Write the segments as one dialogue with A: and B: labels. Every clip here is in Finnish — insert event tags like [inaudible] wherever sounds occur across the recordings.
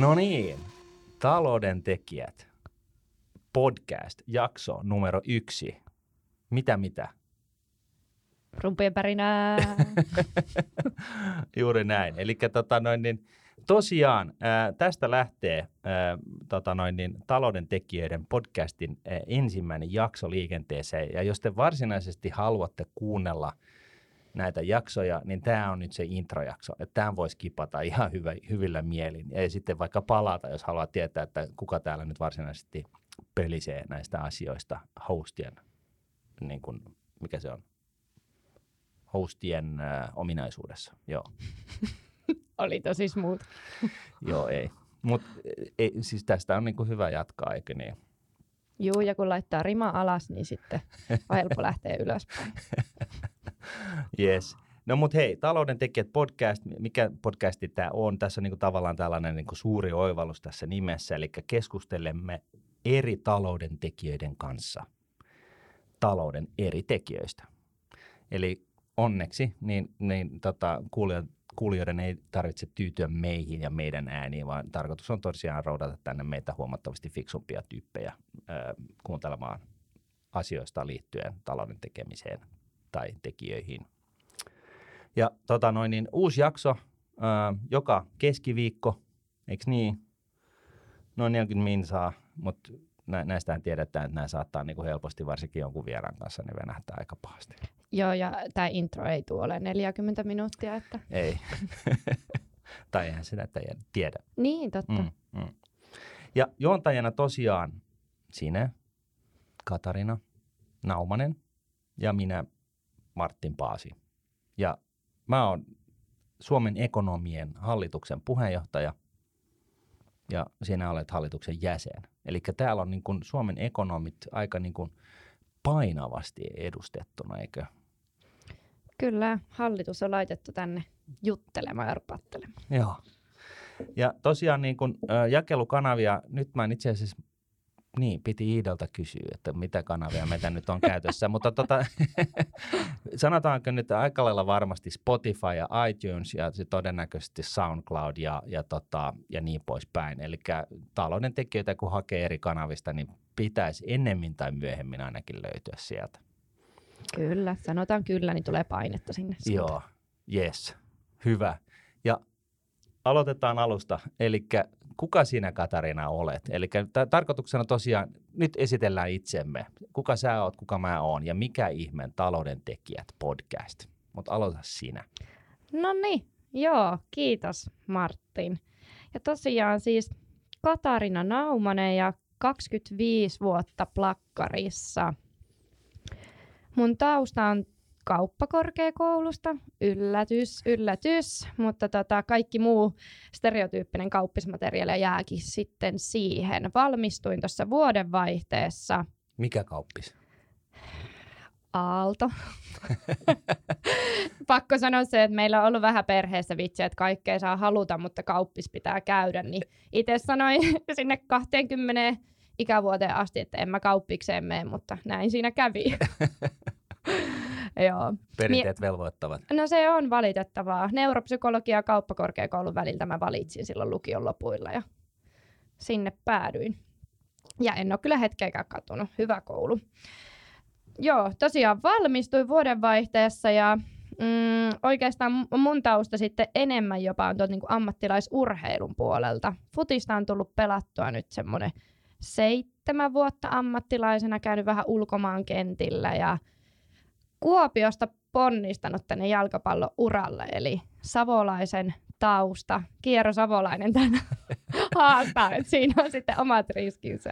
A: No niin, talouden tekijät. Podcast, jakso numero yksi. Mitä mitä?
B: Rumpujen pärinää. [laughs]
A: Juuri näin. Eli tota noin, niin, tosiaan ää, tästä lähtee ää, tota noin, niin, talouden tekijöiden podcastin ää, ensimmäinen jakso liikenteeseen. Ja jos te varsinaisesti haluatte kuunnella näitä jaksoja, niin tämä on nyt se introjakso. Että tämän voisi kipata ihan hyvä, hyvillä mielin. Ja sitten vaikka palata, jos haluaa tietää, että kuka täällä nyt varsinaisesti pelisee näistä asioista hostien, niin kuin, mikä se on, hostien äh, ominaisuudessa. Joo, [laughs]
B: Oli tosi smooth. [laughs]
A: joo ei. Mutta siis tästä on niin kuin hyvä jatkaa, eikö niin?
B: Juu, ja kun laittaa rima alas, niin sitten on helppo lähteä ylöspäin. [laughs]
A: Yes. No mutta hei, Talouden tekijät podcast, mikä podcasti tämä on? Tässä on niinku tavallaan tällainen niinku suuri oivallus tässä nimessä, eli keskustelemme eri talouden tekijöiden kanssa talouden eri tekijöistä. Eli onneksi niin, niin tota, kuulijoiden, kuulijoiden ei tarvitse tyytyä meihin ja meidän ääniin, vaan tarkoitus on tosiaan roudata tänne meitä huomattavasti fiksumpia tyyppejä ää, kuuntelemaan asioista liittyen talouden tekemiseen tai tekijöihin. Ja tota noin, niin uusi jakso ää, joka keskiviikko, eikö niin? Noin 40 minsaa, mutta nä- näistähän tiedetään, että nämä saattaa niinku helposti, varsinkin jonkun vieraan kanssa, niin venähtää aika pahasti.
B: Joo, ja tämä intro ei tule ole 40 minuuttia, että...
A: Ei. [laughs] tai eihän sitä tiedä- tiedä.
B: Niin, totta.
A: Mm, mm. Ja juontajana tosiaan sinä, Katarina Naumanen ja minä, Martin Paasi. Ja mä oon Suomen ekonomien hallituksen puheenjohtaja ja sinä olet hallituksen jäsen. Eli täällä on niin kuin Suomen ekonomit aika niin kuin painavasti edustettuna, eikö?
B: Kyllä, hallitus on laitettu tänne juttelemaan ja rupattelemaan.
A: Joo. Ja tosiaan niin kun, jakelukanavia, nyt mä en itse asiassa, niin, piti Iidalta kysyä, että mitä kanavia meitä nyt on käytössä, mutta tota, [laughs] sanotaanko nyt aika lailla varmasti Spotify ja iTunes ja se todennäköisesti SoundCloud ja, ja, tota, ja niin poispäin. Eli talouden tekijöitä kun hakee eri kanavista, niin pitäisi ennemmin tai myöhemmin ainakin löytyä sieltä.
B: Kyllä, sanotaan kyllä, niin tulee painetta sinne. suuntaan.
A: Joo, yes, hyvä. Ja aloitetaan alusta. Eli kuka sinä Katarina olet? Eli tarkoituksena tosiaan nyt esitellään itsemme. Kuka sä oot, kuka mä oon ja mikä ihmen talouden tekijät podcast. Mutta aloita sinä.
B: No niin, joo, kiitos Martin. Ja tosiaan siis Katarina Naumanen ja 25 vuotta plakkarissa. Mun tausta on kauppakorkeakoulusta, yllätys, yllätys, mutta tota, kaikki muu stereotyyppinen kauppismateriaali jääkin sitten siihen. Valmistuin tuossa vuodenvaihteessa
A: Mikä kauppis?
B: Aalto. [laughs] [laughs] Pakko sanoa se, että meillä on ollut vähän perheessä vitsiä, että kaikkea saa haluta, mutta kauppis pitää käydä. Niin itse sanoin [laughs] sinne 20 ikävuoteen asti, että en mä kauppikseen mene, mutta näin siinä kävi. Joo.
A: Perinteet velvoittavat.
B: No se on valitettavaa. Neuropsykologia ja kauppakorkeakoulun väliltä mä valitsin silloin lukion lopuilla ja sinne päädyin. Ja en ole kyllä hetkeäkään katunut. Hyvä koulu. Joo, tosiaan valmistuin vuodenvaihteessa ja mm, oikeastaan mu- mun tausta sitten enemmän jopa on tuolta niin ammattilaisurheilun puolelta. Futista on tullut pelattua nyt semmoinen seitsemän vuotta ammattilaisena, käynyt vähän ulkomaan kentillä ja Kuopiosta ponnistanut tänne jalkapallouralle, eli savolaisen tausta. Kiero Savolainen tänä [laughs] haastaa, että siinä on sitten omat riskinsä.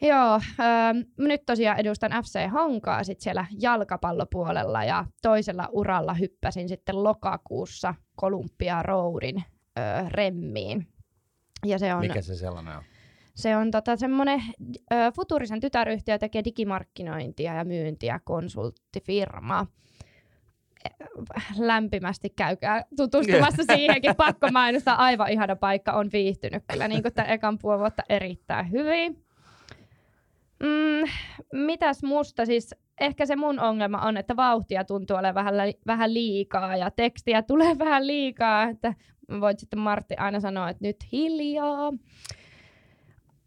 B: Joo, ähm, nyt tosiaan edustan FC Honkaa sit siellä jalkapallopuolella ja toisella uralla hyppäsin sitten lokakuussa Columbia Roadin ö, remmiin. Ja se on,
A: Mikä se sellainen on?
B: Se on tota semmoinen Futurisen tytäryhtiö tekee digimarkkinointia ja myyntiä konsulttifirma. Lämpimästi käykää tutustumassa [laughs] siihenkin. Pakko mainostaa, aivan ihana paikka. On viihtynyt kyllä niin kuin tämän ekan puoli vuotta erittäin hyvin. Mm, mitäs musta siis, ehkä se mun ongelma on, että vauhtia tuntuu olevan vähän, vähän liikaa ja tekstiä tulee [laughs] vähän liikaa, että Voit sitten Martti aina sanoa, että nyt hiljaa.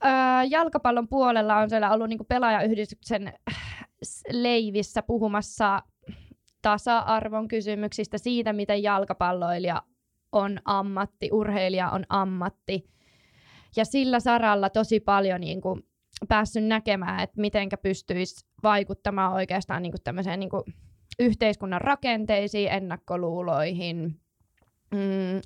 B: Öö, jalkapallon puolella on siellä ollut niin pelaajayhdistyksen leivissä puhumassa tasa-arvon kysymyksistä, siitä, miten jalkapalloilija on ammatti, urheilija on ammatti. Ja sillä saralla tosi paljon niin kuin, päässyt näkemään, että miten pystyisi vaikuttamaan oikeastaan niin kuin niin kuin, yhteiskunnan rakenteisiin, ennakkoluuloihin. Mm.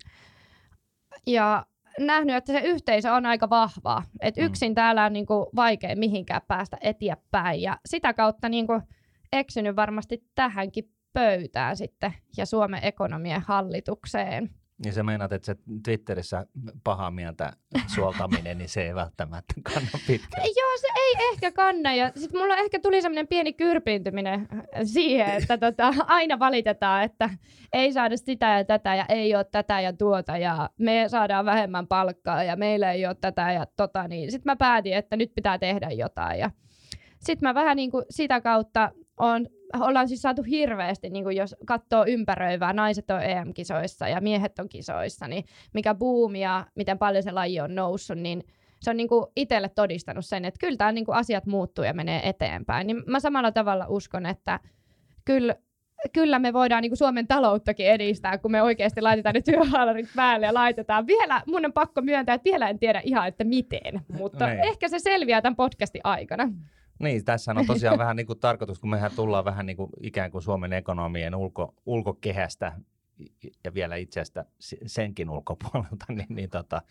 B: Ja nähnyt, että se yhteisö on aika vahvaa. Että mm. yksin täällä on niin kuin, vaikea mihinkään päästä eteenpäin. Ja sitä kautta niin kuin, eksynyt varmasti tähänkin pöytään sitten ja Suomen ekonomien hallitukseen.
A: Niin sä meinaat, että se Twitterissä paha mieltä suoltaminen, niin se ei välttämättä kanna pitkään. [laughs]
B: Joo, se ei ehkä kanna. Ja sitten mulla ehkä tuli semmoinen pieni kyrpiintyminen siihen, että tota, aina valitetaan, että ei saada sitä ja tätä ja ei ole tätä ja tuota ja me saadaan vähemmän palkkaa ja meillä ei ole tätä ja tota. Niin sitten mä päätin, että nyt pitää tehdä jotain. Ja sitten mä vähän niin kuin sitä kautta on ollaan siis saatu hirveästi, niin kuin jos katsoo ympäröivää, naiset on EM-kisoissa ja miehet on kisoissa, niin mikä buumi ja miten paljon se laji on noussut, niin se on niin kuin itselle todistanut sen, että kyllä tämä niin kuin asiat muuttuu ja menee eteenpäin. Niin mä samalla tavalla uskon, että kyllä, kyllä me voidaan niin kuin Suomen talouttakin edistää, kun me oikeasti laitetaan ne työhaalarit päälle ja laitetaan. Vielä, mun on pakko myöntää, että vielä en tiedä ihan, että miten, mutta niin. ehkä se selviää tämän podcastin aikana.
A: Niin, tässä on tosiaan vähän niin kuin tarkoitus, kun mehän tullaan vähän niin kuin ikään kuin Suomen ekonomien ulko, ulkokehästä ja vielä itsestä senkin ulkopuolelta, [laughs] niin, niin tota,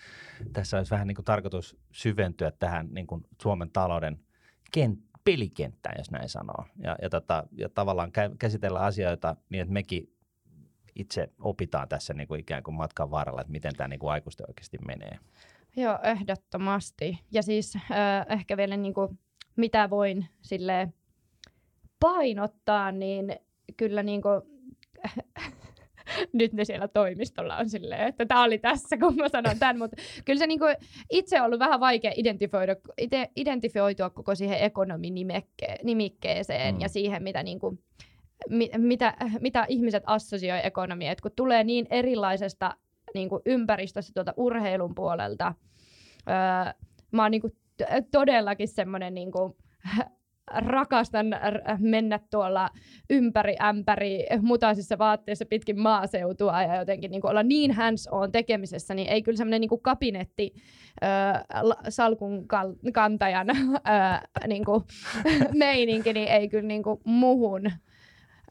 A: tässä olisi vähän niin kuin tarkoitus syventyä tähän niin kuin Suomen talouden kent, pelikenttään, jos näin sanoo. Ja, ja, tota, ja tavallaan käsitellä asioita niin, että mekin itse opitaan tässä niin kuin ikään kuin matkan varrella, että miten tämä niin kuin aikuisten oikeasti menee.
B: Joo, ehdottomasti. Ja siis äh, ehkä vielä niin kuin mitä voin sille painottaa, niin kyllä niin kuin, [laughs] nyt ne siellä toimistolla on silleen, että tämä oli tässä, kun mä sanon tämän, mutta kyllä se niin kuin, itse on ollut vähän vaikea identifioida, ite, identifioitua koko siihen ekonominimikkeeseen mm. ja siihen, mitä, niin kuin, mi, mitä, mitä ihmiset assosioi ekonomiaan, että kun tulee niin erilaisesta niin kuin ympäristöstä tuolta urheilun puolelta, öö, mä oon niin kuin todellakin semmoinen niin kuin, rakastan mennä tuolla ympäri ämpäri mutaisissa vaatteissa pitkin maaseutua ja jotenkin niin kuin olla niin hands on tekemisessä, niin ei kyllä semmoinen niin kuin kabinetti äh, salkun kal- kantajan äh, niin kuin, [laughs] meininki, niin ei kyllä niin kuin muhun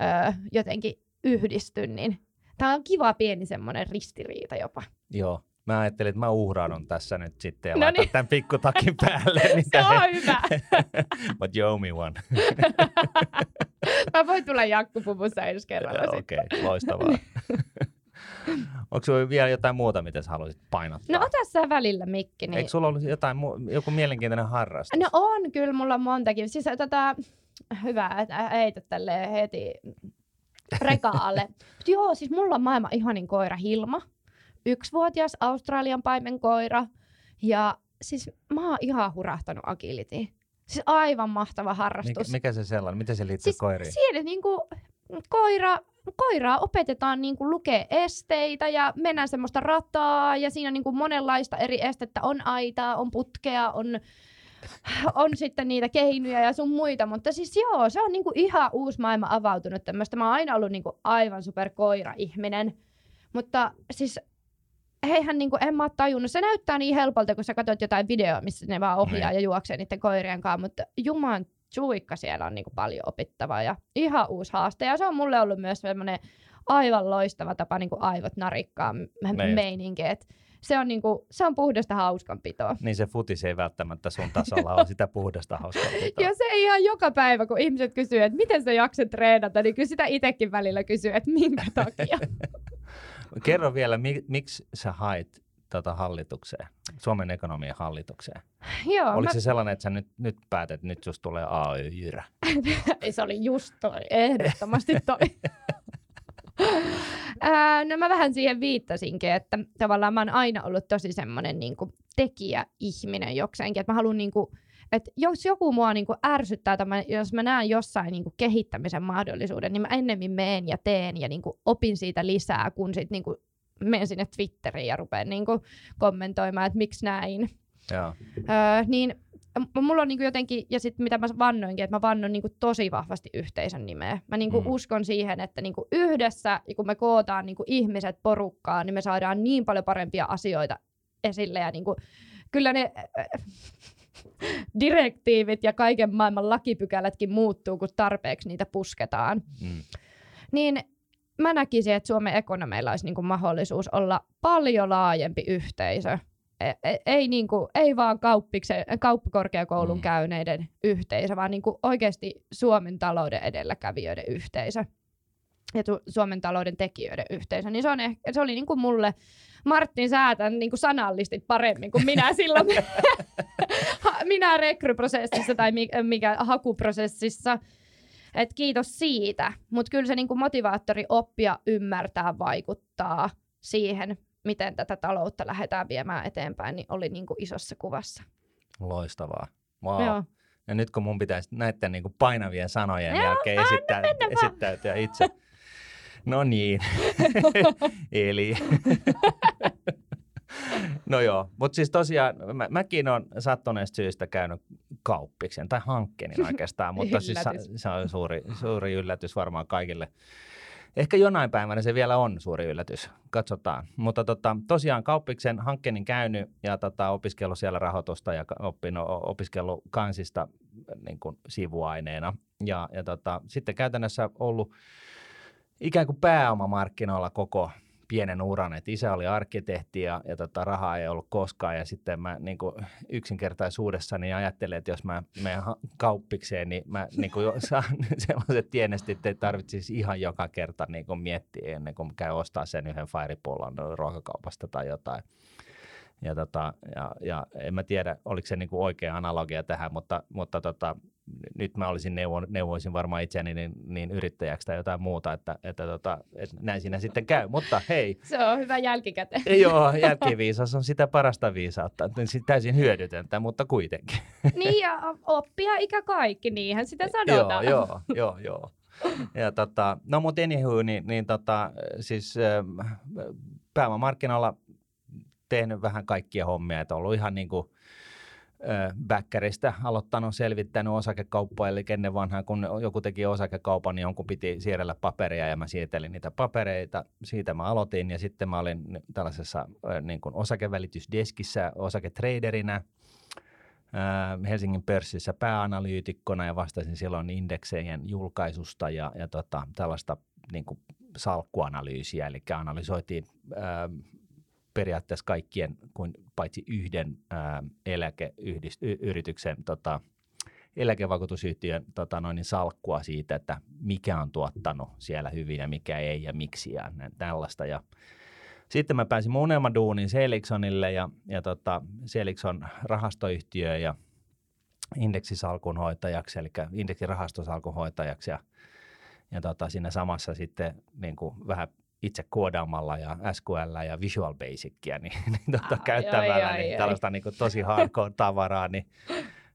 B: äh, jotenkin yhdisty, niin tämä on kiva pieni semmoinen ristiriita jopa.
A: Joo, Mä ajattelin, että mä uhraudun tässä nyt sitten ja no laitan niin. tämän pikkutakin [laughs] päälle.
B: Niin se on hyvä. [laughs]
A: But you owe me one. [laughs]
B: mä voin tulla jakkupuvussa ensi kerralla
A: Okei, okay, loistavaa. Onko sinulla vielä jotain muuta, mitä sä haluaisit painottaa?
B: No ota sä välillä mikki. Niin...
A: Eikö sulla ollut jotain, joku mielenkiintoinen harrastus?
B: No on, kyllä mulla on montakin. Siis tätä, hyvä, että heitä tälleen heti rekaalle. joo, siis mulla on maailman ihanin koira Hilma yksivuotias Australian paimenkoira. Ja siis mä oon ihan hurahtanut agilitiin. Siis aivan mahtava harrastus.
A: Mikä, mikä se sellainen? Miten se liittyy siis koiriin?
B: Siellä niinku koira, koiraa opetetaan niinku lukea esteitä ja mennään semmoista rataa ja siinä niinku monenlaista eri estettä. On aitaa, on putkea, on, on sitten niitä kehinyjä ja sun muita, mutta siis joo, se on niinku ihan uusi maailma avautunut tämmöistä. Mä oon aina ollut niinku aivan super koira-ihminen, mutta siis heihän niinku, en mä ole tajunnut. Se näyttää niin helpolta, kun sä katsot jotain videoa, missä ne vaan ohjaa niin. ja juoksee niiden koirien kanssa, mutta juman suikka siellä on niinku paljon opittavaa ja ihan uusi haaste. Ja se on mulle ollut myös sellainen aivan loistava tapa niinku aivot narikkaa niin meininki. se on, niinku, se on puhdasta hauskanpitoa.
A: Niin se futis ei välttämättä sun tasolla ole sitä puhdasta hauskanpitoa. [laughs]
B: ja se ihan joka päivä, kun ihmiset kysyy, että miten sä jaksat treenata, niin kyllä sitä itsekin välillä kysyy, että minkä takia. [laughs]
A: Kerro vielä, mi- miksi sä hait tota hallitukseen, Suomen ekonomian hallitukseen?
B: Joo,
A: Oliko mä... se sellainen, että sä nyt, nyt päätät, että nyt just tulee AY-jyrä? [laughs]
B: Ei, se oli just toi, ehdottomasti toi. [laughs] No mä vähän siihen viittasinkin, että tavallaan mä oon aina ollut tosi semmoinen niin tekijä-ihminen jokseenkin, että mä haluan niin kuin, että jos joku mua niinku ärsyttää, tai mä, jos mä näen jossain niinku kehittämisen mahdollisuuden, niin mä ennemmin meen ja teen ja niinku opin siitä lisää, kun sit niinku menen sinne Twitteriin ja rupean niin kuin kommentoimaan, että miksi näin.
A: Joo.
B: Öö, niin mulla on niinku jotenkin, ja sitten mitä mä vannoinkin, että mä vannon niinku tosi vahvasti yhteisön nimeä. Mä niinku
A: Mm.
B: uskon siihen, että niinku yhdessä, kun me kootaan niinku ihmiset porukkaan, niin me saadaan niin paljon parempia asioita esille. Ja niinku, kyllä ne direktiivit ja kaiken maailman lakipykälätkin muuttuu, kun tarpeeksi niitä pusketaan.
A: Mm.
B: Niin mä näkisin, että Suomen ekonomeilla olisi niinku mahdollisuus olla paljon laajempi yhteisö. E- e- ei, niinku, ei vaan kauppikse, kauppakorkeakoulun
A: Mm.
B: käyneiden yhteisö, vaan niinku oikeasti Suomen talouden edelläkävijöiden yhteisö ja Suomen talouden tekijöiden yhteisö. Niin se, on ehkä, se oli niinku mulle, Martin Säätän niinku sanallistit paremmin kuin minä silloin, [laughs] minä rekryprosessissa tai mi- mikä hakuprosessissa. Et kiitos siitä, mutta kyllä se niinku motivaattori oppia, ymmärtää, vaikuttaa siihen, miten tätä taloutta lähdetään viemään eteenpäin, niin oli niinku isossa kuvassa.
A: Loistavaa. Wow.
B: Joo.
A: Ja nyt kun mun pitäisi näiden niin kuin painavien sanojen
B: Joo,
A: jälkeen esittää, esittäytyä itse. No niin. [laughs] Eli... [laughs] no joo, mutta siis tosiaan mä, mäkin on sattuneesta syystä käynyt kauppiksen tai hankkeenin oikeastaan, mutta siis se, se on suuri, suuri yllätys varmaan kaikille. Ehkä jonain päivänä se vielä on suuri yllätys, katsotaan. Mutta tota, tosiaan kauppiksen hankkeenin käynyt ja tota, opiskellut siellä rahoitusta ja oppinut, opiskellut kansista niin kuin sivuaineena. Ja, ja tota, sitten käytännössä ollut ikään kuin pääomamarkkinoilla koko pienen uran, että isä oli arkkitehti ja, ja tota, rahaa ei ollut koskaan ja sitten mä niin kuin yksinkertaisuudessani ajattelin, että jos mä menen kauppikseen, niin mä niin kuin [laughs] saan sellaiset tienestit, että ei tarvitsisi ihan joka kerta niin kuin miettiä ennen kuin käy ostaa sen yhden fairipullon ruokakaupasta tai jotain. Ja, tota, ja, ja en mä tiedä, oliko se niin kuin oikea analogia tähän, mutta, mutta tota, nyt mä olisin neuvo, neuvoisin varmaan itseäni niin, niin yrittäjäksi tai jotain muuta, että, että, tota, että näin siinä sitten käy. Mutta hei, [laughs]
B: Se on hyvä jälkikäteen. [laughs]
A: joo, [laughs] jälkiviisas on sitä parasta viisautta, niin täysin hyödytöntä, mutta kuitenkin.
B: niin ja oppia ikä kaikki, niinhän sitä sanotaan.
A: joo, joo, joo. Ja tota, no mutta anywho, niin, niin tota, siis ähm, pääomamarkkinoilla tehnyt vähän kaikkia hommia, että ollut ihan niin kuin bäkkäristä aloittanut selvittänyt osakekauppoja, eli ennen vanhaa, kun joku teki osakekaupan, niin jonkun piti siirrellä paperia, ja mä siirtelin niitä papereita, siitä mä aloitin, ja sitten mä olin tällaisessa niin kuin osakevälitysdeskissä osaketraderinä, Helsingin pörssissä pääanalyytikkona, ja vastasin silloin indeksejen julkaisusta, ja, ja tota, tällaista niin kuin salkkuanalyysiä, eli analysoitiin ö, periaatteessa kaikkien kuin paitsi yhden eläkeyrityksen tota, eläkevakuutusyhtiön tota, noin, niin salkkua siitä, että mikä on tuottanut siellä hyvin ja mikä ei ja miksi ja nä- tällaista. Ja sitten mä pääsin mun unelmaduuniin Selixonille ja, ja tota, Selixon rahastoyhtiö ja indeksisalkunhoitajaksi, eli indeksirahastosalkunhoitajaksi ja, ja tota, siinä samassa sitten niin kuin vähän itse koodaamalla ja SQL ja Visual Basicia, niin, [laughs] niin tota,
B: Ai,
A: käyttämällä
B: ai,
A: niin
B: ai.
A: tällaista niin kuin tosi hardcore tavaraa, niin,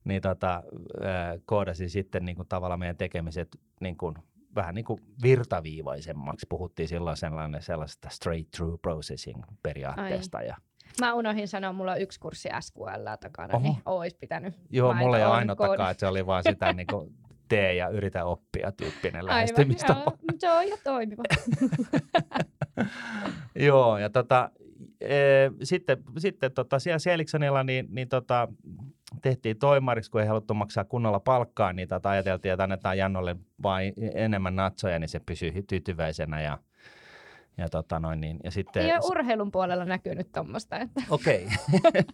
A: niin tota, koodasin sitten niin kuin tavallaan meidän tekemiset niin kuin, vähän niin kuin virtaviivaisemmaksi. Puhuttiin silloin sellainen, sellaisesta straight through processing periaatteesta. Ja,
B: Mä unohdin sanoa, mulla on yksi kurssi SQL takana,
A: Oho.
B: niin ois pitänyt.
A: joo,
B: Mä
A: mulla ei ole ainuttakaan, että se oli vaan sitä [laughs] niin kuin tee ja yritä oppia tyyppinen
B: Aivan,
A: lähestymistapa.
B: joo, se on ihan toimiva. [laughs]
A: Joo, ja tota, e, sitten, sitten tota, siellä Selixonilla niin, niin tota, tehtiin toimariksi, kun ei haluttu maksaa kunnolla palkkaa, niin tota, ajateltiin, että annetaan Jannolle vain enemmän natsoja, niin se pysyy tyytyväisenä ja, ja, tota noin, niin, ja sitten...
B: Ei ole urheilun puolella näkynyt tuommoista. Että...
A: Okei,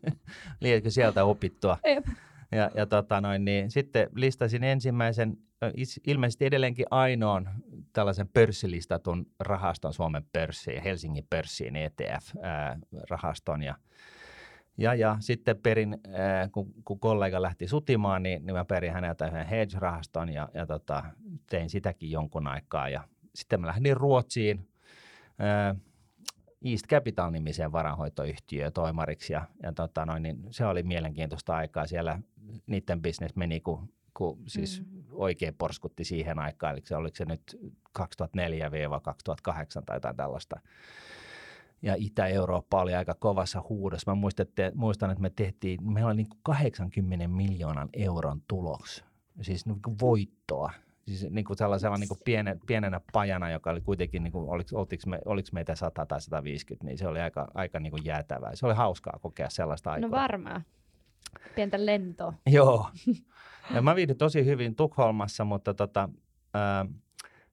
A: [laughs] liekö sieltä opittua?
B: Jep.
A: Ja, ja tota noin, niin sitten listasin ensimmäisen, ilmeisesti edelleenkin ainoan tällaisen pörssilistatun rahaston Suomen pörssiin, Helsingin pörssiin ETF-rahaston. Ja, ja, ja sitten perin, ää, kun, kun kollega lähti sutimaan, niin, niin mä perin häneltä yhden hedge-rahaston ja, ja tota, tein sitäkin jonkun aikaa. Ja sitten mä lähdin Ruotsiin East Capital-nimiseen varainhoitoyhtiöön toimariksi ja, ja tota noin, niin se oli mielenkiintoista aikaa. Siellä niiden business meni, kun, kun siis mm. oikein porskutti siihen aikaan, eli se oliko se nyt 2004-2008 tai jotain tällaista. ja Itä-Eurooppa oli aika kovassa huudossa. Mä muistatte, muistan, että me tehtiin, meillä oli niin kuin 80 miljoonan euron tulos, siis niin kuin voittoa. Siis niin kuin sellaisella niin kuin pienen, pienenä pajana, joka oli kuitenkin, niin kuin, oliko, oliko, me, oliko meitä 100 tai 150, niin se oli aika, aika niin kuin jäätävää. Se oli hauskaa kokea sellaista aikaa.
B: No varmaan. Pientä lentoa. [laughs]
A: Joo. Ja mä viihdyin tosi hyvin Tukholmassa, mutta tota, ää,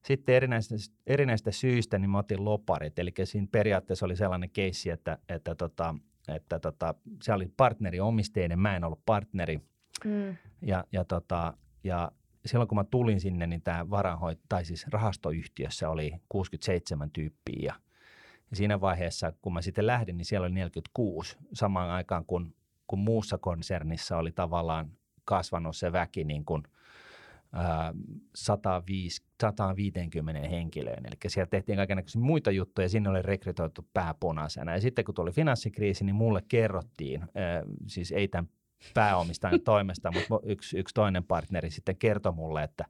A: sitten erinäistä, erinäistä syistä niin mä otin loparit. Eli siinä periaatteessa oli sellainen keissi, että, että, tota, että tota, se oli partneri omisteinen, mä en ollut partneri.
B: Mm.
A: Ja, ja, tota, ja silloin kun mä tulin sinne, niin tämä varahoit, tai siis rahastoyhtiössä oli 67 tyyppiä. Ja, ja siinä vaiheessa, kun mä sitten lähdin, niin siellä oli 46 samaan aikaan, kun, kun muussa konsernissa oli tavallaan kasvanut se väki niin kuin – 105, 150 henkilöön. Eli siellä tehtiin kaikenlaisia muita juttuja ja sinne oli rekrytoitu pääpunaisena. Ja sitten kun tuli finanssikriisi, niin mulle kerrottiin, siis ei tämän pääomistajan toimesta, mutta yksi, yksi toinen partneri sitten kertoi mulle, että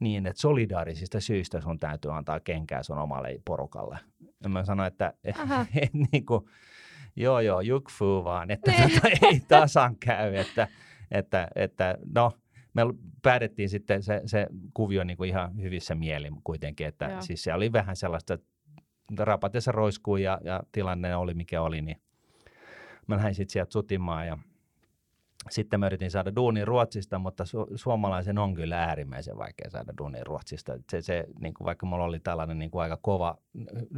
A: niin, että solidaarisista syistä sun täytyy antaa kenkää sun omalle porukalle. Ja mä sanoin, että [laughs] et, niin kuin, joo joo, jukfu vaan, että niin. tota, ei tasan käy, että, että, että no – me päätettiin sitten se, se kuvio niin kuin ihan hyvissä mielin kuitenkin, että Joo. siis se oli vähän sellaista, että rapatessa roiskui ja, ja tilanne oli mikä oli, niin mä lähdin sitten sieltä sutimaan ja sitten mä yritin saada duunin Ruotsista, mutta su- suomalaisen on kyllä äärimmäisen vaikea saada duunin Ruotsista. Se, se niin kuin vaikka mulla oli tällainen niin kuin aika kova,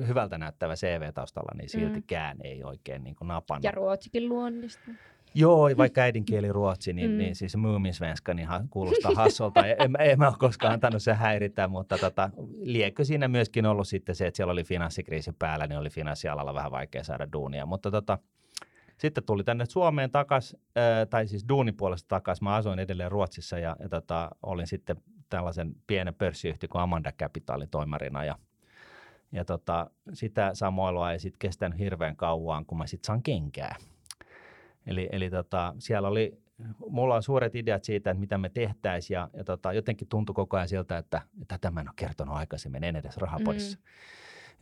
A: hyvältä näyttävä CV taustalla, niin siltikään mm. ei oikein niin kuin napannut.
B: Ja ruotsikin luonnista.
A: Joo, [laughs] vaikka äidinkieli ruotsi, niin, mm. niin siis muuminsvenska niin kuulostaa hassolta. en, en mä ole koskaan antanut se häiritä, mutta tota, liekö siinä myöskin ollut sitten se, että siellä oli finanssikriisi päällä, niin oli finanssialalla vähän vaikea saada duunia. Mutta tota, sitten tuli tänne Suomeen takas, tai siis duunipuolesta takas. Mä asuin edelleen Ruotsissa ja, ja tota, olin sitten tällaisen pienen pörssiyhtiön kuin Amanda Capitalin toimarina ja ja tota, sitä samoilua ei sitten kestänyt hirveän kauan, kun mä sitten saan kenkää. Eli, eli tota, siellä oli, mulla on suuret ideat siitä, että mitä me tehtäisiin ja, ja tota, jotenkin tuntui koko ajan siltä, että, että tätä mä en ole kertonut aikaisemmin, en edes rahapodissa. Mm.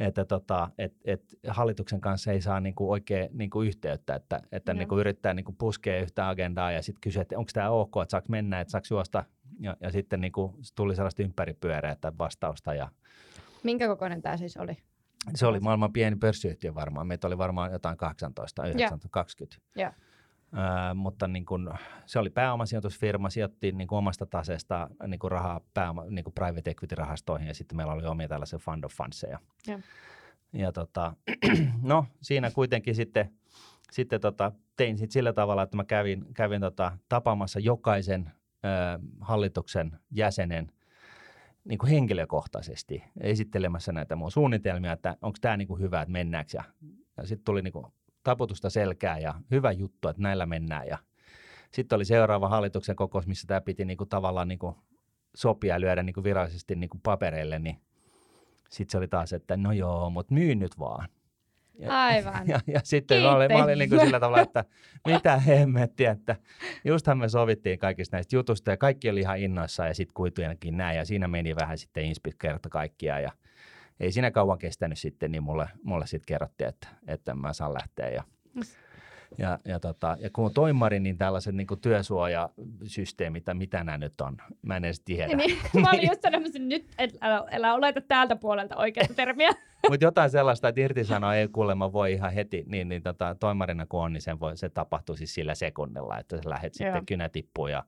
A: Että tota, et, et hallituksen kanssa ei saa niinku oikein niinku yhteyttä, että, että niinku yrittää niinku puskea yhtä agendaa ja sitten kysyä, että onko tämä ok, että saako mennä, että saako juosta. Ja, ja sitten niinku tuli sellaista ympäripyöreä vastausta. Ja...
B: Minkä kokoinen tämä siis oli?
A: Se oli maailman pieni pörssiyhtiö varmaan. Meitä oli varmaan jotain 18, 19, 20.
B: Ja.
A: Ää, mutta niin kun, se oli pääomasijoitusfirma, sijoitti niin omasta taseesta niin kuin rahaa pääoma, niin kuin private equity-rahastoihin ja sitten meillä oli omia tällaisia fund of fundseja. Ja, ja tota, [clears throat] no siinä kuitenkin sitten, sitten tota, tein sit sillä tavalla, että mä kävin, kävin tota, tapaamassa jokaisen ää, hallituksen jäsenen niin kuin henkilökohtaisesti esittelemässä näitä mun suunnitelmia, että onko tämä niin hyvä, että mennäänkö. Ja, ja sitten tuli niin kuin taputusta selkää ja hyvä juttu, että näillä mennään. Ja sitten oli seuraava hallituksen kokous, missä tämä piti niinku tavallaan niinku sopia ja lyödä niinku virallisesti niinku papereille, niin sitten se oli taas, että no joo, mutta myy nyt vaan.
B: Ja, Aivan. [laughs]
A: Ja, ja sitten mä olin, mä olin niin kuin sillä tavalla, että mitä hemmettiä, että justhan me sovittiin kaikista näistä jutusta ja kaikki oli ihan innoissaan ja sitten kuitujenkin näin ja siinä meni vähän sitten inspit kerta kaikkia ja ei siinä kauan kestänyt sitten, niin mulle, mulle sitten kerrottiin, että, että mä saan lähteä. Ja, ja, ja, tota, ja kun on toimari, niin tällaiset niin kuin työsuojasysteemit, mitä nämä nyt on, mä en edes tiedä.
B: Niin, [laughs] mä olin just sanomassa, nyt älä, älä oleta täältä puolelta oikeaa termiä. [laughs]
A: Mutta jotain sellaista, että irtisanoa ei kuulemma voi ihan heti, niin, niin tota, toimarina kun on, niin sen voi, se tapahtuu siis sillä sekunnilla, että sä lähdet sitten kynä tippuu ja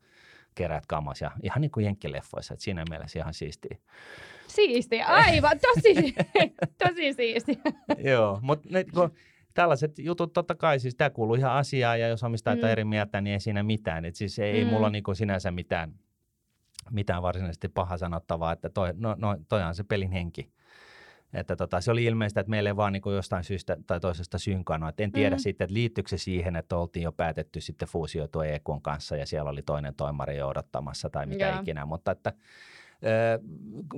A: kerät kamas ja ihan niin kuin jenkkileffoissa, että siinä mielessä ihan siistiä.
B: Siisti, aivan, tosi, [laughs] tosi siisti. [laughs]
A: Joo, mutta tällaiset jutut totta kai, siis tämä kuuluu ihan asiaan ja jos omistajat mm. eri mieltä, niin ei siinä mitään. Et siis ei, mm. ei mulla niinku sinänsä mitään, mitään varsinaisesti paha sanottavaa, että toi, no, no, toi on se pelin henki. Että tota, se oli ilmeistä, että meille vaan niin kuin jostain syystä tai toisesta synkannut. Et en tiedä mm. sitten, että liittyykö se siihen, että oltiin jo päätetty sitten fuusioitua EKUn kanssa ja siellä oli toinen toimari jo odottamassa tai mitä yeah. ikinä. Mutta että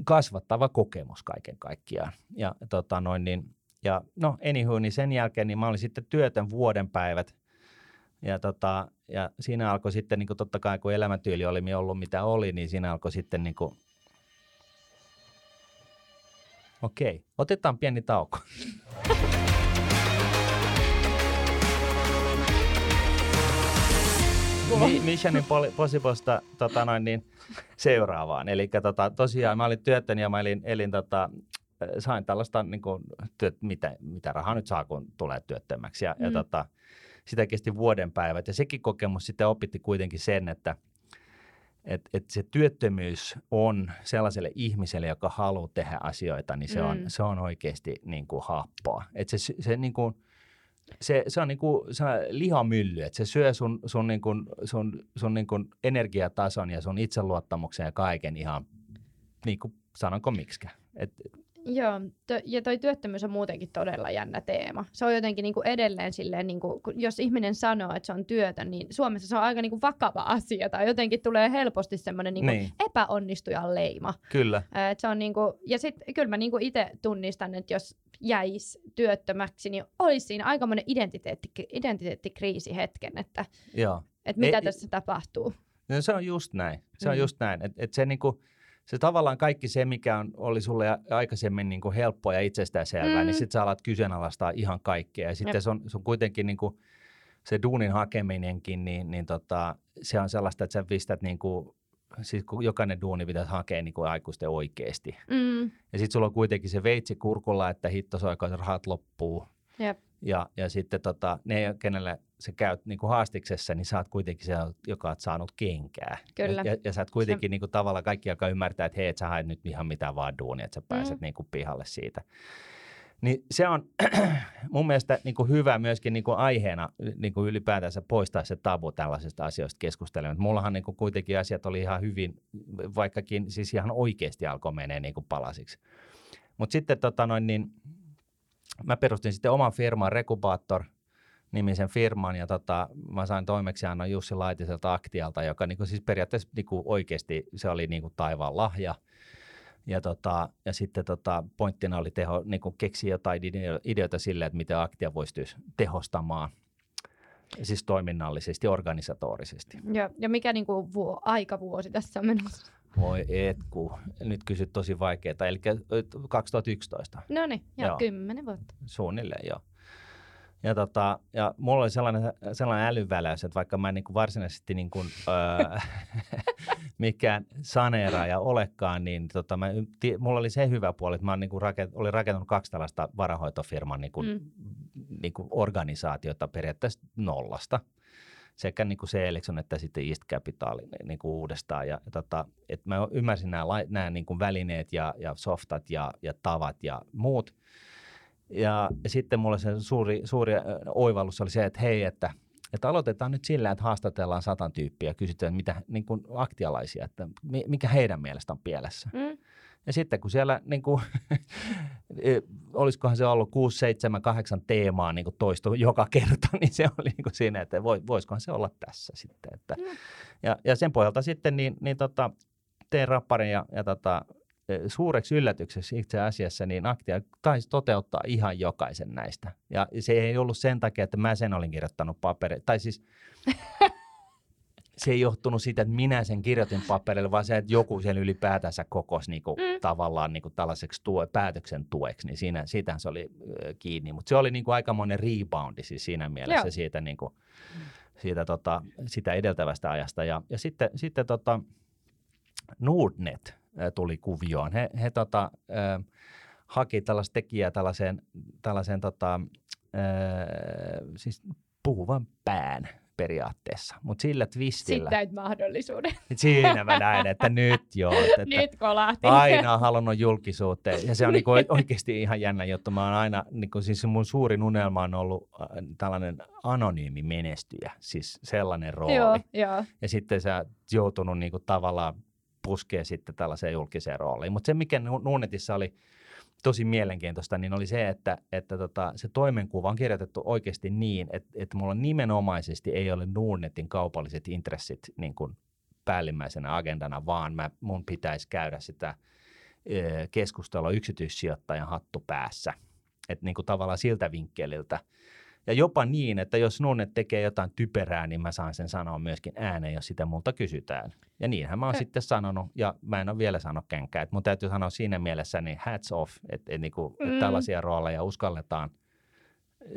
A: kasvattava kokemus kaiken kaikkiaan. Ja, tota noin, niin, ja no anywho, niin sen jälkeen niin mä olin sitten työtön vuoden päivät. Ja, tota, ja siinä alkoi sitten, niin kuin totta kai kun elämäntyyli oli ollut mitä oli, niin siinä alkoi sitten niin kuin, Okei, otetaan pieni tauko. Mission Impossibleista tota noin, niin, seuraavaan. Eli tota, tosiaan mä olin työtön ja mä elin, elin tota, äh, sain tällaista, niin kuin, työt, mitä, mitä rahaa nyt saa, kun tulee työttömäksi. Ja, mm. ja tota, sitä kesti vuoden päivät. Ja sekin kokemus sitten opitti kuitenkin sen, että – et, et se työttömyys on sellaiselle ihmiselle, joka haluaa tehdä asioita, niin se, mm. on, se on oikeasti niin kuin happoa. Et se, se, niin kuin, se, se on niin kuin se on lihamylly, että se syö sun, sun, niin kuin, sun, sun niin kuin energiatason ja sun itseluottamuksen ja kaiken ihan, niin kuin sanonko miksikä. Et,
B: Joo, to, ja toi työttömyys on muutenkin todella jännä teema. Se on jotenkin niin kuin edelleen silleen, niin kuin, jos ihminen sanoo, että se on työtön, niin Suomessa se on aika niin kuin vakava [laughs] asia, tai jotenkin tulee helposti semmoinen niin niin. epäonnistujan leima.
A: Kyllä.
B: Et se on niin kuin, ja sitten kyllä mä niin kuin itse tunnistan, että jos jäisi työttömäksi, niin olisi siinä aikamoinen identiteetti, identiteettikriisi hetken, että,
A: Joo.
B: että mitä e, tässä tapahtuu.
A: No se on just näin. Se on mm. just näin. Että et se niinku, se tavallaan kaikki se, mikä on, oli sulle aikaisemmin niin kuin helppoa ja itsestäänselvää, niin mm. niin sitten sä alat kyseenalaistaa ihan kaikkea. Ja sitten se on, se on kuitenkin niin kuin, se duunin hakeminenkin, niin, niin tota, se on sellaista, että sä pistät niin kuin, siis kun jokainen duuni pitäisi hakea niin kuin aikuisten oikeasti. Mm. Ja sitten sulla on kuitenkin se veitsi kurkulla, että hitto soiko, rahat loppuu.
B: Jep.
A: Ja, ja sitten tota, ne, kenelle sä käyt niin kuin haastiksessa, niin sä oot kuitenkin se, joka oot saanut kenkää.
B: Kyllä.
A: Ja, ja sä oot kuitenkin se... niin kuin, tavallaan kaikki, joka ymmärtää, että hei, et sä haet nyt ihan mitään vaan duunia, että sä pääset mm. niin kuin, pihalle siitä. Niin se on [clears throat] mun mielestä niin kuin hyvä myöskin niin kuin aiheena niin kuin ylipäätänsä poistaa se tabu tällaisista asioista keskustelemaan. Mullahan niin kuin kuitenkin asiat oli ihan hyvin, vaikkakin siis ihan oikeasti alkoi menee niin kuin palasiksi. Mutta sitten tota noin, niin, mä perustin sitten oman firman Rekubaattor nimisen firman ja tota, mä sain toimeksiannon Jussi Laitiselta Aktialta, joka niinku siis periaatteessa niinku oikeasti se oli niinku taivaan lahja. Ja, tota, ja sitten tota, pointtina oli teho, niinku keksiä jotain ideoita sille, että miten Aktia voisi tehostamaan siis toiminnallisesti, organisatorisesti.
B: Ja, ja mikä niinku vuo, aikavuosi tässä on menossa?
A: Voi etku, nyt kysyt tosi vaikeaa, eli 2011.
B: No niin, ja kymmenen vuotta.
A: Suunnilleen, joo. Ja, tota, ja mulla oli sellainen, sellainen älyväläys, että vaikka mä en niin kuin varsinaisesti niin kuin, öö, [laughs] mikään saneeraaja olekaan, niin tota, mä, mulla oli se hyvä puoli, että mä niin kuin rakent, olin rakentanut kaksi tällaista varahoitofirman niin kuin, mm. niin kuin organisaatiota periaatteessa nollasta sekä niin kuin Seelixon että sitten East Capital niin, kuin uudestaan. Ja, ja tota, että mä ymmärsin nämä, nämä niin kuin välineet ja, ja softat ja, ja tavat ja muut. Ja, sitten mulle se suuri, suuri oivallus oli se, että hei, että, että aloitetaan nyt sillä, että haastatellaan satan tyyppiä ja kysytään mitä niin kuin aktialaisia, että mikä heidän mielestä on pielessä. Mm. Ja sitten kun siellä, niin kuin, [laughs] e, olisikohan se ollut 6, 7, 8 teemaa niin kuin toistu joka kerta, [laughs] niin se oli niin kuin siinä, että voisikohan se olla tässä sitten. Että, mm. ja, ja sen pohjalta sitten niin, niin tota, teen rapparin ja, ja tota, e, suureksi yllätykseksi itse asiassa, niin Aktia taisi toteuttaa ihan jokaisen näistä. Ja se ei ollut sen takia, että mä sen olin kirjoittanut papereita. Tai siis [laughs] se ei johtunut siitä, että minä sen kirjoitin paperille, vaan se, että joku sen ylipäätänsä kokosi niinku, mm. tavallaan niinku tällaiseksi tuo, päätöksen tueksi, niin siinä, siitähän se oli äh, kiinni. Mutta se oli niinku aikamoinen reboundi siis siinä mielessä Joo. siitä, niinku, siitä tota, sitä edeltävästä ajasta. Ja, ja sitten, sitten tota, Nordnet äh, tuli kuvioon. He, he tota, äh, haki tällaista tekijää tällaiseen, tällaiseen tota, äh, siis puhuvan pään periaatteessa, mutta sillä twistillä.
B: Sitten mahdollisuuden.
A: Siinä mä näin, että nyt joo. [laughs] Että
B: nyt kolahti.
A: Aina halunnut julkisuuteen ja se on niinku oikeasti ihan jännä juttu. Mä oon aina, niinku, siis mun suurin unelma on ollut äh, tällainen anonyymi menestyjä, siis sellainen rooli.
B: Joo, joo.
A: Ja sitten sä joutunut niinku tavallaan puskee sitten tällaiseen julkiseen rooliin. Mutta se, mikä Nuunetissa oli tosi mielenkiintoista, niin oli se, että, että tota, se toimenkuva on kirjoitettu oikeasti niin, että, että mulla nimenomaisesti ei ole Nuunetin kaupalliset intressit niin kuin päällimmäisenä agendana, vaan mä, mun pitäisi käydä sitä e, keskustelua yksityissijoittajan hattu päässä. Että niin kuin tavallaan siltä vinkkeliltä – ja jopa niin, että jos Nunet tekee jotain typerää, niin mä saan sen sanoa myöskin ääneen, jos sitä multa kysytään. Ja niinhän mä oon sitten sanonut, ja mä en ole vielä sanonut kenkään. Mun täytyy sanoa siinä mielessä, niin hats off, että et, niinku, mm. et tällaisia rooleja uskalletaan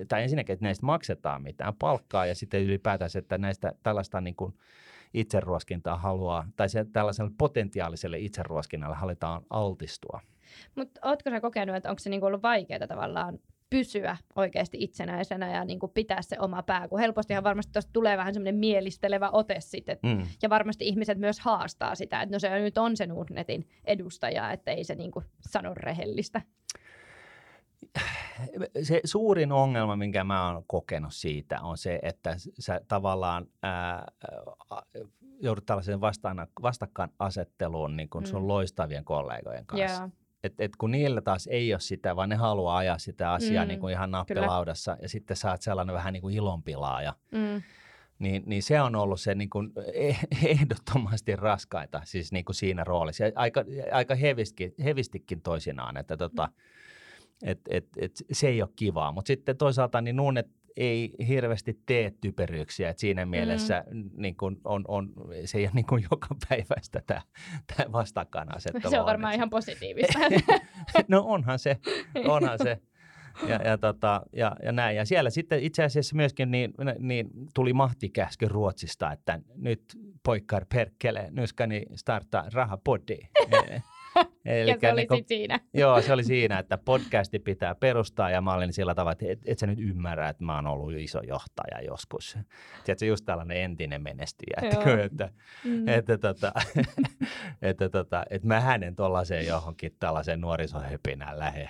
A: tai ensinnäkin, että näistä maksetaan mitään palkkaa ja sitten ylipäätään, että näistä tällaista niin kuin itseruoskintaa haluaa, tai se, tällaiselle potentiaaliselle itseruoskinnalle halutaan altistua.
B: Mutta ootko sä kokenut, että onko se niinku ollut vaikeaa tavallaan pysyä oikeasti itsenäisenä ja niin kuin pitää se oma pää, kun helpostihan varmasti tuosta tulee vähän semmoinen mielistelevä ote sitten, mm. ja varmasti ihmiset myös haastaa sitä, että no se nyt on se Nordnetin edustaja, että ei se niin kuin sano rehellistä. [sighs]
A: Se suurin ongelma, minkä mä oon kokenut siitä, on se, että sä tavallaan ää, joudut tällaiseen vastakkainasetteluun niin kuin mm. sun loistavien kollegojen kanssa. Yeah et, et kun niillä taas ei ole sitä, vaan ne haluaa ajaa sitä asiaa mm, niin kuin ihan nappilaudassa kyllä. ja sitten saat sellainen vähän niin kuin ilonpilaaja. Mm. Niin, niin se on ollut se niin kuin e-, [laughs] ehdottomasti raskaita siis niin kuin siinä roolissa. Ja aika, aika hevistikin, hevistikin toisinaan, että tota, et, et, et se ei ole kivaa. Mutta sitten toisaalta niin Nuunet ei hirveästi tee typeryyksiä. Et siinä mielessä mm. niin kun on, on, se ei ole [laughs] niin kuin joka päivästä tämä, tämä vastakkainasettelu.
B: Se on varmaan ihan positiivista. [laughs]
A: no onhan se, [laughs] onhan se. Ja, ja, tota, ja, ja näin. Ja siellä sitten itse asiassa myöskin niin, niin tuli mahtikäsky Ruotsista, että nyt poikkar perkele, nyskani starta rahapodi.
B: Eli ja se oli niin siinä. [laughs]
A: Joo, se oli siinä, että podcasti pitää perustaa ja mä olin sillä tavalla, että et, et sä nyt ymmärrä, että mä oon ollut iso johtaja joskus. Tiedätkö, just tällainen entinen menestyjä, että, että, mm. että, tota, [laughs] että, tota, että mä hänen tuollaiseen johonkin tällaiseen nuorisohepinään lähe.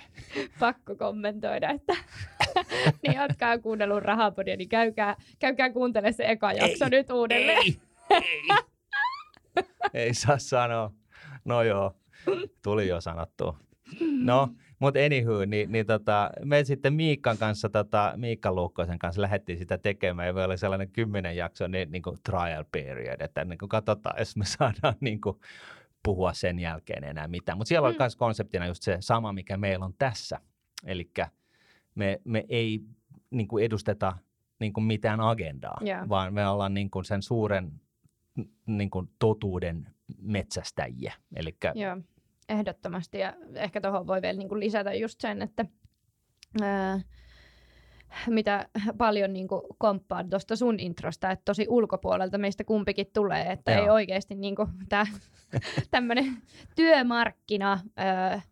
B: Pakko kommentoida, että [laughs] niin jatkaa kuunnellut rahapodia, niin käykää, käykää kuuntele se eka jakso ei, nyt uudelleen.
A: Ei, ei. ei saa sanoa. No joo. Tuli jo sanottu. No, mutta anywho, niin, niin tota, me sitten Miikkan kanssa, tota, Miikka Luukkoisen kanssa lähdettiin sitä tekemään ja me oli sellainen kymmenen jakso niin, niin kuin trial period, että niin kuin katsotaan, jos me saadaan niin kuin, puhua sen jälkeen enää mitään. Mutta siellä mm. oli myös konseptina just se sama, mikä meillä on tässä. Eli me, me ei niin kuin edusteta niin kuin mitään agendaa, yeah. vaan me ollaan niin kuin sen suuren niin kuin totuuden metsästäjiä. Elikkä,
B: yeah. Ehdottomasti ja ehkä tuohon voi vielä niin kuin lisätä just sen, että ää, mitä paljon niin kuin komppaan tuosta sun introsta, että tosi ulkopuolelta meistä kumpikin tulee, että Joo. ei oikeasti niin tämä [laughs] tämmöinen työmarkkina ää,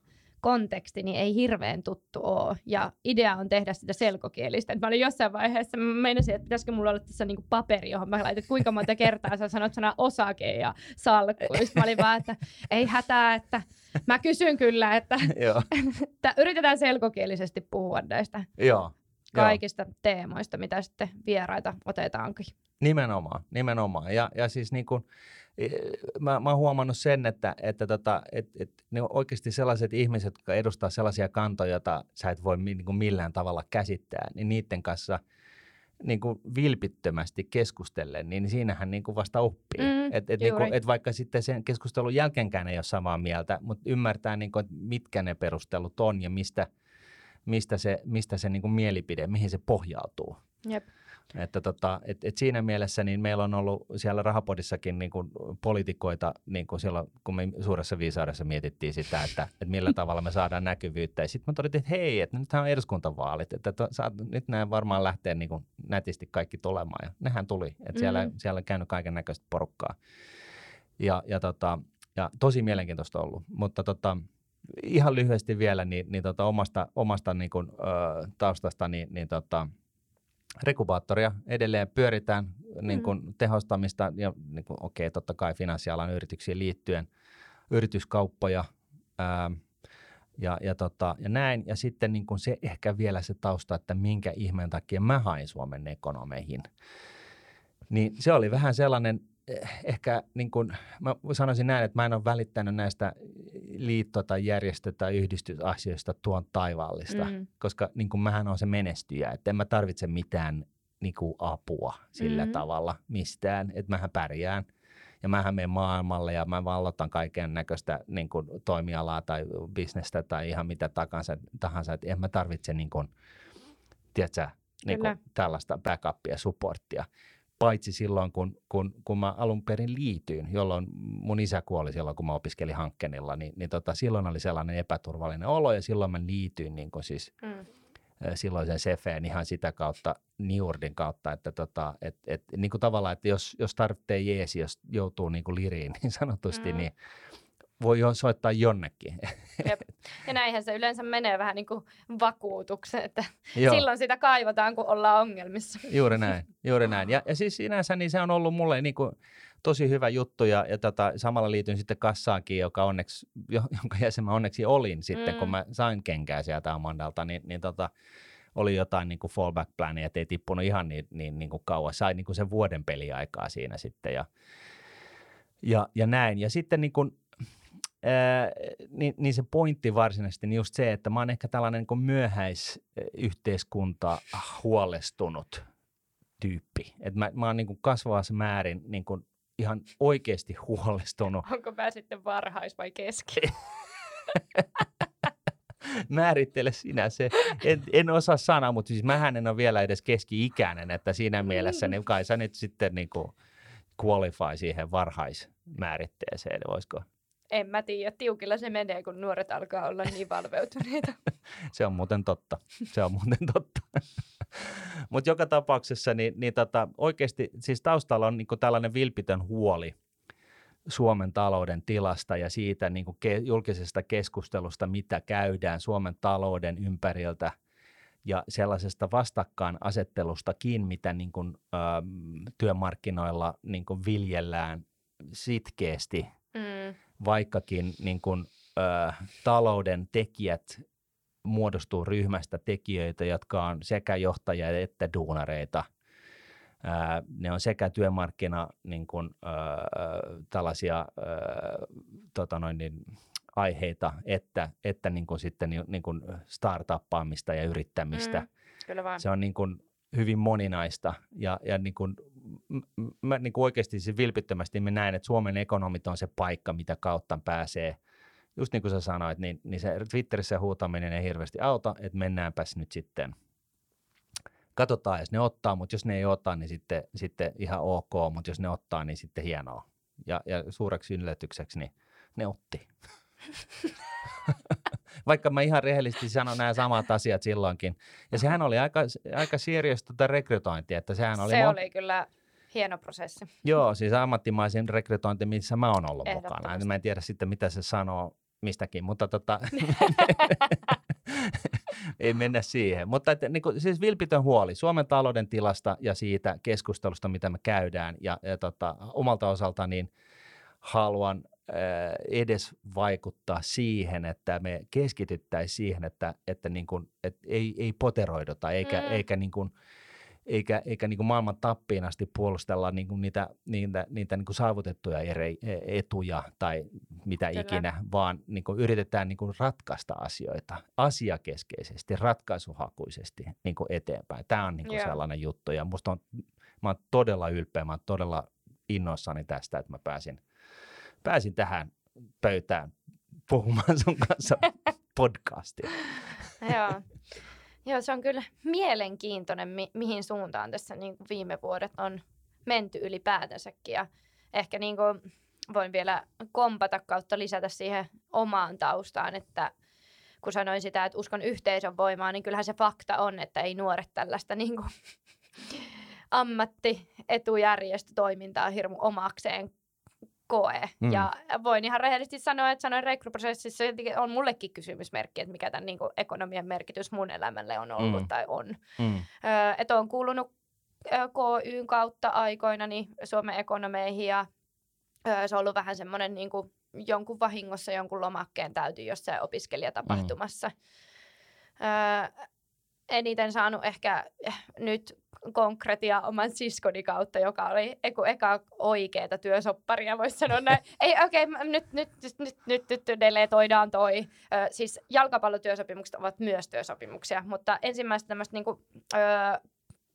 B: konteksti niin ei hirveän tuttu ole. Ja idea on tehdä sitä selkokielistä. mä olin jossain vaiheessa, mä meinasin, että pitäisikö mulla olla tässä niinku paperi, johon mä laitan, kuinka monta kertaa sä sanot sana osake ja salkku. Sitten mä olin vaan, että ei hätää, että mä kysyn kyllä, että, [laughs] että yritetään selkokielisesti puhua näistä.
A: Joo
B: kaikista Joo. teemoista, mitä sitten vieraita otetaankin.
A: Nimenomaan, nimenomaan. Ja, ja siis niin kuin, mä, mä oon huomannut sen, että, että tota, et, et ne on oikeasti sellaiset ihmiset, jotka edustaa sellaisia kantoja, joita sä et voi niin kuin millään tavalla käsittää, niin niiden kanssa niin kuin vilpittömästi keskustellen, niin siinähän niin kuin vasta oppii. Mm, et, et, niin kuin, et vaikka sitten sen keskustelun jälkeenkään ei ole samaa mieltä, mutta ymmärtää, niin kuin, mitkä ne perustelut on ja mistä, mistä se, mistä se niin kuin mielipide, mihin se pohjautuu.
B: Jep.
A: Että tota, et, et siinä mielessä niin meillä on ollut siellä rahapodissakin niin kuin poliitikoita, niin kuin silloin, kun me suuressa viisaudessa mietittiin sitä, että, että millä [laughs] tavalla me saadaan näkyvyyttä. Ja sitten me todettiin, että hei, että nythän on eduskuntavaalit, että to, saat, nyt nämä varmaan lähtee niin kuin nätisti kaikki tulemaan. Ja nehän tuli, että mm-hmm. siellä, siellä on käynyt kaiken näköistä porukkaa. Ja, ja, tota, ja tosi mielenkiintoista ollut, mutta tota, ihan lyhyesti vielä niin, niin tota omasta, omasta niin kuin, ö, taustasta, niin, niin tota, rekubaattoria edelleen pyöritään niin kuin mm. tehostamista ja niin kuin, okei, okay, totta kai finanssialan yrityksiin liittyen yrityskauppoja ää, ja, ja, tota, ja näin. Ja sitten niin kuin se ehkä vielä se tausta, että minkä ihmeen takia mä hain Suomen ekonomeihin. Niin se oli vähän sellainen ehkä niin kuin, mä sanoisin näin, että mä en ole välittänyt näistä liitto- tai järjestö- tai yhdistysasioista tuon taivaallista, mm. koska niin kuin mähän on se menestyjä, että en mä tarvitse mitään niin kuin apua sillä mm. tavalla mistään, että mähän pärjään ja mähän menen maailmalle ja mä vallotan kaiken näköistä niin kuin toimialaa tai bisnestä tai ihan mitä takansa, tahansa, että en mä tarvitse niin kuin, tiedätkö, niin kuin tällaista backupia, supporttia paitsi silloin, kun, kun, kun mä alun perin liityin, jolloin mun isä kuoli silloin, kun mä opiskelin Hankkenilla, niin, niin tota, silloin oli sellainen epäturvallinen olo ja silloin mä liityin niin kuin siis mm. silloisen Sefeen ihan sitä kautta, Niurdin kautta, että tota, et, et, niin kuin tavallaan, että jos, jos tarvitsee jeesi, jos joutuu niin kuin liriin [laughs] niin sanotusti, mm. niin voi jo soittaa jonnekin.
B: Jep. Ja näinhän se yleensä menee vähän niin kuin vakuutuksen, että Joo. silloin sitä kaivataan, kun ollaan ongelmissa.
A: Juuri näin, [laughs] juuri näin. Ja, ja siis sinänsä niin se on ollut mulle niin kuin tosi hyvä juttu ja, ja tota, samalla liityin sitten kassaankin, joka onneksi, jonka jäsen mä onneksi olin sitten, mm. kun mä sain kenkää sieltä Amandalta, niin, niin tota, oli jotain niin fallback plania, että ei tippunut ihan niin, niin, niin kuin kauas. Sai niin kuin sen vuoden peliaikaa siinä sitten ja, ja, ja näin. Ja sitten niin kuin, niin, niin, se pointti varsinaisesti niin just se, että mä oon ehkä tällainen niin myöhäisyhteiskunta huolestunut tyyppi. Et mä, mä oon niin kasvavassa määrin niin kuin ihan oikeasti huolestunut.
B: Onko mä sitten varhais vai keski? [laughs]
A: Määrittele sinä se. En, en osaa sanoa, mutta siis mähän en ole vielä edes keski-ikäinen, että siinä mielessä niin kai sä nyt sitten niin kuin qualify siihen varhaismääritteeseen, voisiko?
B: En mä tiedä, tiukilla se menee, kun nuoret alkaa olla niin valveutuneita. [laughs]
A: se on muuten totta, se on muuten totta. [laughs] Mutta joka tapauksessa niin, niin tota, oikeasti siis taustalla on niinku tällainen vilpitön huoli Suomen talouden tilasta ja siitä niinku ke, julkisesta keskustelusta, mitä käydään Suomen talouden ympäriltä ja sellaisesta vastakkainasettelustakin, mitä niinku, ö, työmarkkinoilla niinku viljellään sitkeästi, mm. Vaikkakin niinku, ö, talouden tekijät muodostuu ryhmästä tekijöitä, jotka on sekä johtajia että duunareita. Ää, ne on sekä työmarkkina niin kuin, ää, tällaisia ää, tota noin, niin, aiheita, että, että niin kuin sitten niin kuin startuppaamista ja yrittämistä. Mm,
B: kyllä vaan.
A: Se on niin kuin hyvin moninaista ja, ja niin kuin, mä niin kuin oikeasti siis vilpittömästi me näen, että Suomen ekonomit on se paikka, mitä kautta pääsee – just niin kuin sä sanoit, niin, niin se Twitterissä huutaminen ei hirveästi auta, että mennäänpäs nyt sitten. Katsotaan, jos ne ottaa, mutta jos ne ei ota, niin sitten, sitten ihan ok, mutta jos ne ottaa, niin sitten hienoa. Ja, ja suureksi yllätykseksi, niin ne otti. [laughs] Vaikka mä ihan rehellisesti sanon nämä samat asiat silloinkin. Ja sehän oli aika, aika serious tota rekrytointia. Että sehän oli
B: se mon... oli kyllä hieno prosessi.
A: Joo, siis ammattimaisin rekrytointi, missä mä oon ollut mukana. Mä en tiedä sitten, mitä se sanoo mistäkin, mutta tota, [laughs] ei mennä siihen. Mutta että, niin kuin, siis vilpitön huoli Suomen talouden tilasta ja siitä keskustelusta, mitä me käydään. Ja, ja tota, omalta osalta niin haluan edes vaikuttaa siihen, että me keskityttäisiin siihen, että, että, niin kuin, että ei, ei poteroiduta eikä, mm. eikä niin kuin, eikä, eikä niin kuin maailman tappiin asti puolustella niin kuin niitä, niitä, niitä niin kuin saavutettuja eri e, etuja tai mitä Kyllä. ikinä, vaan niin kuin yritetään niin kuin ratkaista asioita asiakeskeisesti, ratkaisuhakuisesti niin kuin eteenpäin. Tämä on niin kuin sellainen juttu ja musta on, mä oon todella ylpeä, mä oon todella innoissani tästä, että mä pääsin, pääsin tähän pöytään puhumaan sun kanssa [laughs] podcastia.
B: Joo. [laughs] Joo, se on kyllä mielenkiintoinen, mi- mihin suuntaan tässä niin kuin viime vuodet on menty ylipäätänsäkin. Ja ehkä niin kuin voin vielä kompata kautta lisätä siihen omaan taustaan, että kun sanoin sitä, että uskon yhteisön voimaan, niin kyllähän se fakta on, että ei nuoret tällaista [laughs] niin kuin ammattietujärjestötoimintaa hirmu omakseen koe. Mm. Ja voin ihan rehellisesti sanoa, että sanoin rekryprosessissa on mullekin kysymysmerkki, että mikä tämän niin kuin, ekonomian merkitys mun elämälle on ollut mm. tai on. Mm. Että on kuulunut KYn kautta aikoina niin Suomen ekonomeihin ja öö, se on ollut vähän semmoinen niin kuin, jonkun vahingossa jonkun lomakkeen täytyy jossain opiskelijatapahtumassa. Mm. Öö, eniten saanut ehkä nyt konkretia oman siskoni kautta, joka oli eku, eka oikeeta työsopparia, voisi sanoa näin. [laughs] Ei, okei, okay, nyt, nyt, nyt, nyt, nyt, nyt deletoidaan toi. Ö, siis jalkapallotyösopimukset ovat myös työsopimuksia, mutta ensimmäistä tämmöistä niinku, ö,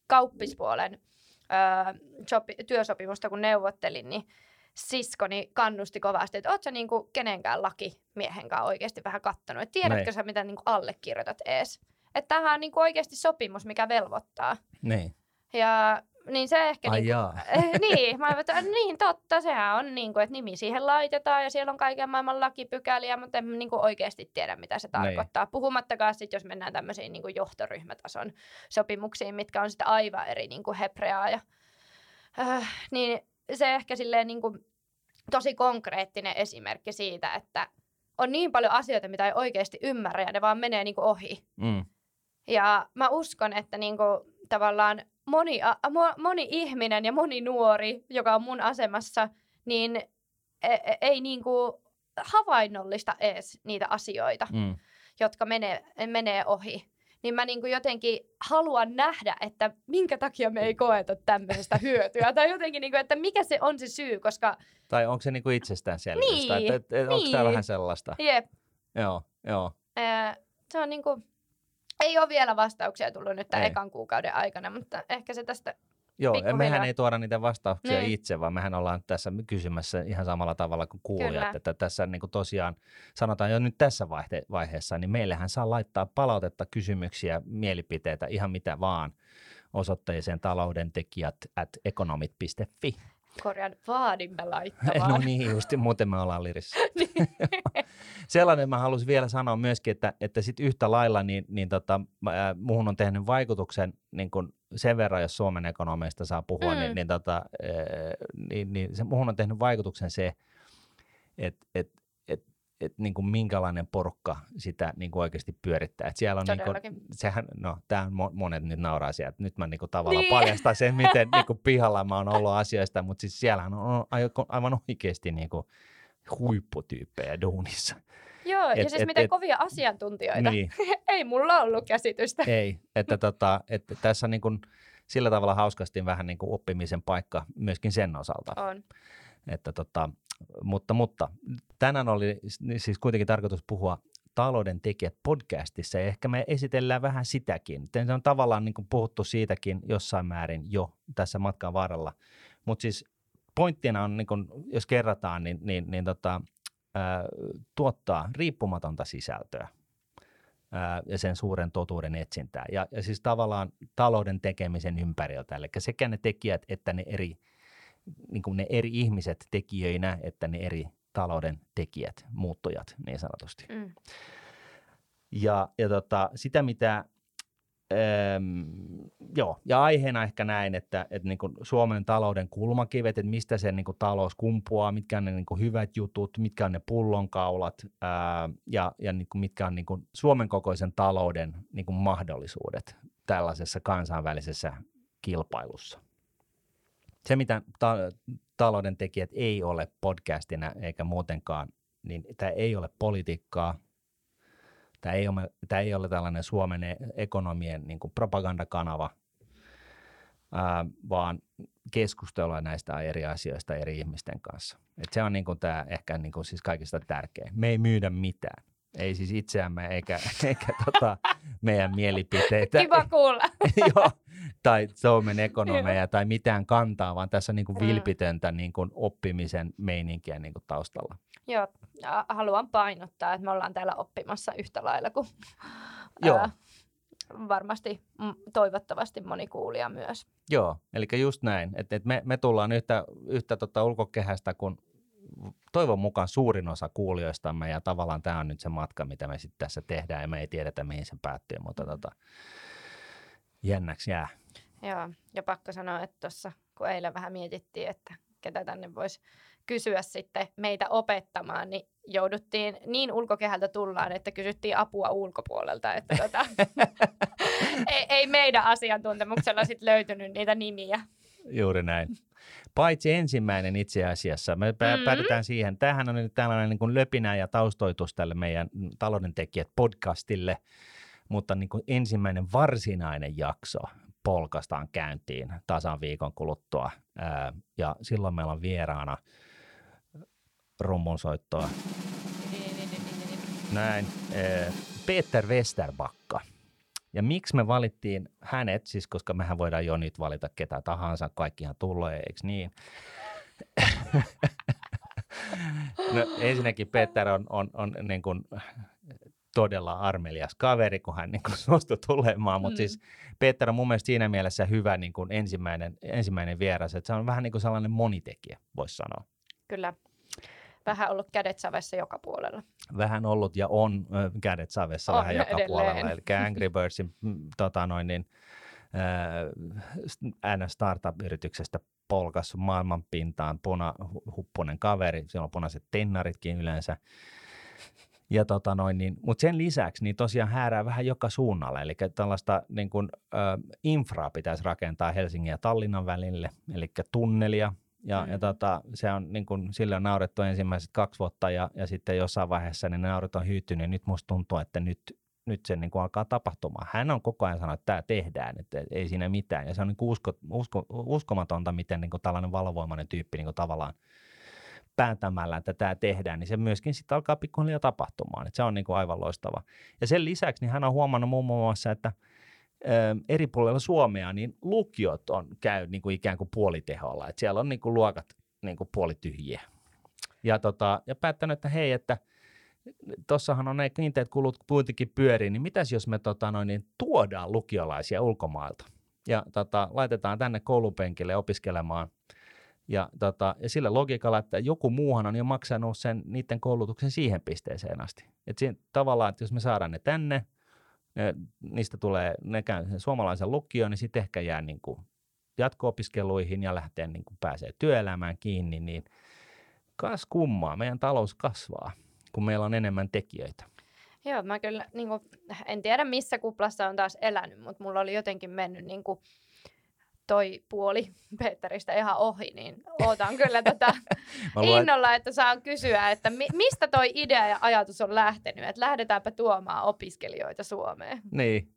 B: kauppispuolen ö, sopi, työsopimusta, kun neuvottelin, niin siskoni kannusti kovasti, että oot sä niinku kenenkään lakimiehen kanssa oikeasti vähän kattonut, että tiedätkö Näin. sä, mitä niinku allekirjoitat ees. Että tämähän on niinku oikeasti sopimus, mikä velvoittaa.
A: Niin.
B: Ja niin se ehkä...
A: Ai
B: niin, [laughs] eh, niin, mä että niin totta, sehän on niin kuin, että nimi siihen laitetaan ja siellä on kaiken maailman lakipykäliä, mutta en niin kuin oikeasti tiedä, mitä se
A: Niin.
B: tarkoittaa. Puhumattakaan sitten, jos mennään tämmöisiin niin kuin johtoryhmätason sopimuksiin, mitkä on sitten aivan eri niin kuin hebreaa ja äh, niin se ehkä silleen niin kuin tosi konkreettinen esimerkki siitä, että on niin paljon asioita, mitä ei oikeasti ymmärrä ja ne vaan menee niin kuin ohi.
A: Mm.
B: Ja mä uskon, että niinku, tavallaan moni, a, mo, moni ihminen ja moni nuori, joka on mun asemassa, niin e, e, ei niinku havainnollista edes niitä asioita,
A: Mm.
B: jotka menee, menee ohi. Niin mä niinku jotenkin haluan nähdä, että minkä takia me ei koeta tämmöisestä [laughs] hyötyä. Tai jotenkin, niinku, että mikä se on se syy, koska
A: Tai onko se niinku itsestäänselvyys?
B: Niin,
A: tai, et, et, et, Onko tämä
B: niin.
A: vähän sellaista?
B: jep,
A: Joo, joo.
B: se on niinku, ei ole vielä vastauksia tullut nyt tämän
A: Ei.
B: ekan kuukauden aikana, mutta ehkä se tästä
A: Joo,
B: Pikkuhiljaa.
A: mehän ei tuoda niitä vastauksia
B: Niin.
A: itse, vaan mehän ollaan tässä kysymässä ihan samalla tavalla kuin kuulijat.
B: Kyllä.
A: Että tässä niin kuin tosiaan sanotaan jo nyt tässä vaihe- vaiheessa, niin meillähän saa laittaa palautetta, kysymyksiä, mielipiteitä, ihan mitä vaan osoitteeseen taloudentekijät at economit.fi.
B: korjaan vaadimme [laughs]
A: No
B: laittamaan.
A: niin, justi, muuten me ollaan lirissä. [laughs] [laughs] Sellainen mä halusin vielä sanoa myöskin, että, että sit yhtä lailla niin, niin tota, ää, muhun on tehnyt vaikutuksen niin kun sen verran, jos Suomen ekonomeista saa puhua,
B: Mm.
A: niin, niin, tota, ää, niin, niin se, muhun on tehnyt vaikutuksen se, että et, et, niin kuin minkälainen porukka sitä niin kuin oikeasti pyörittää. Et siellä on niin kuin, sehän, no tämä monet nyt nauraa siellä, että nyt mä niin kuin tavallaan
B: Niin.
A: paljastan sen, miten [laughs] niin kuin pihalla mä oon ollut asioista, mutta siis siellähän on aivan oikeasti niin kuin huipputyyppejä duunissa.
B: Joo, ja
A: Et-
B: siis
A: et-
B: miten
A: et-
B: kovia asiantuntijoita.
A: Niin, [laughs]
B: Ei mulla ollut käsitystä.
A: ei, että, tota, että tässä niin kuin sillä tavalla hauskasti vähän niin kuin oppimisen paikka myöskin sen osalta.
B: On.
A: Että tota, mutta, mutta tänään oli siis kuitenkin tarkoitus puhua talouden tekijät podcastissa ja ehkä me esitellään vähän sitäkin. Se on tavallaan niin kuin puhuttu siitäkin jossain määrin jo tässä matkan varrella. Mutta siis pointtina on, niin kuin, jos kerrataan, niin, niin, niin tota, ää, tuottaa riippumatonta sisältöä ää, ja sen suuren totuuden etsintää. Ja, ja siis tavallaan talouden tekemisen ympäriltä, eli sekä ne tekijät että ne eri niin kuin ne eri ihmiset tekijöinä, että ne eri talouden tekijät, muuttujat niin sanotusti.
B: Mm.
A: Ja, ja tota, sitä, mitä, äm, joo, ja aiheena ehkä näin, että, että niin kuin Suomen talouden kulmakivet, että mistä se niin kuin talous kumpuaa, mitkä on ne niin kuin hyvät jutut, mitkä on ne pullonkaulat ää, ja, ja niin kuin mitkä on niin kuin Suomen kokoisen talouden niin kuin mahdollisuudet tällaisessa kansainvälisessä kilpailussa. Se, mitä ta- talouden tekijät ei ole podcastina eikä muutenkaan, niin tämä ei ole politiikkaa, Tämä ei ole, tämä ei ole tällainen Suomen e- ekonomien niin kuin propagandakanava, ää, vaan keskustelua näistä eri asioista eri ihmisten kanssa. Et se on niin kuin tämä ehkä niin kuin siis kaikista tärkein. Me ei myydä mitään. Ei siis itseämme eikä, [laughs] eikä tota meidän mielipiteitä. [laughs]
B: Kiva kuulla. [laughs]
A: Joo, tai Suomen ekonomeja tai mitään kantaa, vaan tässä on niin kuin
B: Mm.
A: vilpitöntä niin kuin oppimisen meininkiä niin kuin taustalla.
B: Joo, haluan painottaa, että me ollaan täällä oppimassa yhtä lailla kuin
A: Joo.
B: ää, varmasti, mm, toivottavasti moni kuulija myös.
A: Joo, eli just näin, että et me, me tullaan yhtä, yhtä tota ulkokehästä kuin toivon mukaan suurin osa kuulijoistamme ja tavallaan tämä on nyt se matka, mitä me sitten tässä tehdään ja me ei tiedetä mihin se päättyy, mutta tota, jännäksi jää.
B: Joo, ja pakko sanoa, että tuossa kun eilen vähän mietittiin, että ketä tänne voisi kysyä sitten meitä opettamaan, niin jouduttiin niin ulkokehältä tullaan, että kysyttiin apua ulkopuolelta, että tota, [laughs] ei, ei meidän asiantuntemuksella sitten löytynyt niitä nimiä.
A: Juuri näin. Paitsi ensimmäinen itse asiassa. Me pä-
B: Mm.
A: päädytään siihen. Tämähän on nyt tällainen niin kuin löpinä ja taustoitus tälle meidän taloudentekijät podcastille, mutta niin kuin ensimmäinen varsinainen jakso polkastaan käyntiin tasan viikon kuluttua. Ja silloin meillä on vieraana rummunsoittoa. Näin. ää, Peter Westerbakka. Ja miksi me valittiin hänet, siis koska mehän voidaan jo nyt valita ketä tahansa, kaikkihan tulee, eikö niin? [laughs] no, ensinnäkin Peter on, on, on niin kuin todella armelias kaveri, kun hän niin kuin suostui tulemaan. Mutta
B: Mm.
A: siis Peter on mun mielestä siinä mielessä hyvä niin kuin ensimmäinen, ensimmäinen vieras, että se on vähän niin kuin sellainen monitekijä, voisi sanoa.
B: Kyllä. Vähän ollut kädet savessa joka puolella.
A: Vähän ollut ja on ö, kädet savessa
B: On
A: vähän joka
B: edelleen.
A: puolella. Eli Angry Birdsin mm, tota noin, niin, äh, startup-yrityksestä polkassut maailman pintaan punahuppunen kaveri, siellä on punaiset tennaritkin yleensä. Ja tota noin, niin, mutta sen lisäksi niin tosiaan häärää vähän joka suunnalle, eli tällaista niin kuin, ö, infraa pitäisi rakentaa Helsingin ja Tallinnan välille, eli tunnelia, ja, mm. ja tota, se on niin kuin, sille on naurettu ensimmäiset kaksi vuotta, ja, ja sitten jossain vaiheessa niin ne nauret on hyytynyt, ja nyt musta tuntuu, että nyt, nyt se niin alkaa tapahtumaan. Hän on koko ajan sanonut, että tämä tehdään, että ei siinä mitään, ja se on niin usko, usko, uskomatonta, miten niin tällainen valovoimainen tyyppi niin tavallaan päätämällä, että tämä tehdään, niin se myöskin sitten alkaa pikkuhiljaa tapahtumaan. Että se on niin kuin aivan loistava. Ja sen lisäksi niin hän on huomannut muun muassa, että eri puolilla Suomea niin lukiot on käy niin kuin ikään kuin puoliteholla. Että siellä on niin kuin luokat niin kuin puolityhjiä. Ja, tota, ja päättänyt, että hei, että tuossahan on ne kiinteät kulut kuitenkin pyörii, niin mitäs jos me tota, noin, niin tuodaan lukiolaisia ulkomailta ja tota, laitetaan tänne koulupenkille opiskelemaan ja, tota, ja sillä logiikalla, että joku muuhan on jo maksanut sen niiden koulutuksen siihen pisteeseen asti. Et siinä, tavallaan, että jos me saadaan ne tänne, ne, niistä tulee, ne käy sen suomalaisen lukioon, niin sitten ehkä jää niin kuin jatko-opiskeluihin ja lähtee niin kuin pääsee työelämään kiinni, niin kas kummaa, meidän talous kasvaa, kun meillä on enemmän tekijöitä.
B: Joo, mä kyllä niin kuin, en tiedä missä kuplassa on taas elänyt, mutta mulla oli jotenkin mennyt niin kuin, toi puoli Peteristä ihan ohi, niin ootan kyllä tätä [laughs]
A: luen,
B: innolla, että saan kysyä, että mi- mistä toi idea ja ajatus on lähtenyt, että lähdetäänpä tuomaan opiskelijoita Suomeen.
A: Niin.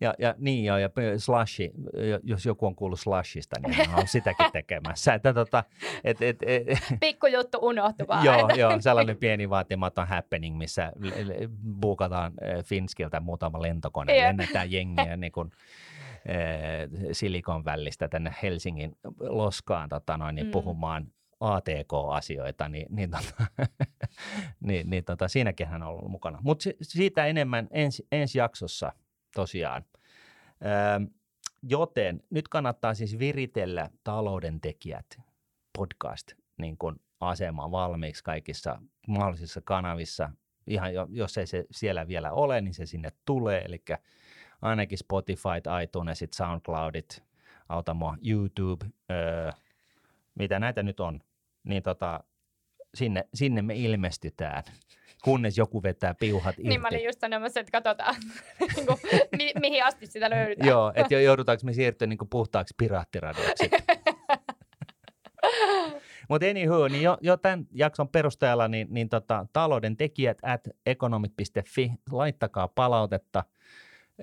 A: Ja, ja niin joo, ja slashi, jo- jos joku on kuullut slashista, niin hän on sitäkin tekemässä. Että tota, et, et, et, [laughs]
B: Pikkujuttu unohtui vaan.
A: joo, joo, [laughs] sellainen pieni vaatimaton happening, missä buukataan äh, Finskiltä muutama lentokone, lennetään jengiä niin kuin, äh, Silikon välistä tänne Helsingin loskaan tota noin, niin
B: Mm.
A: puhumaan ATK-asioita, niin, niin, tota, [laughs] niin, niin tota, siinäkin hän on ollut mukana. Mutta siitä enemmän ensi, ensi jaksossa tosiaan. Öö, joten nyt kannattaa siis viritellä talouden tekijät podcast niin kuin asema valmiiksi kaikissa mahdollisissa kanavissa. Ihan jo, jos ei se siellä vielä ole, niin se sinne tulee. Eli ainakin Spotify, iTunesit, SoundCloudit, auta mua, YouTube, öö, mitä näitä nyt on, niin tota, sinne, sinne me ilmestytään, kunnes joku vetää piuhat irti.
B: Niin mä olin just sanomassa, että katsotaan, [laughs] niin kuin, mi- mihin asti sitä löydetään.
A: Joo, että joudutaanko me siirtyä niin puhtaaksi piraattiradioksi. [laughs] Mutta anywho, niin jo, jo tämän jakson perusteella niin, niin tota, talouden tekijät at economit.fi, laittakaa palautetta,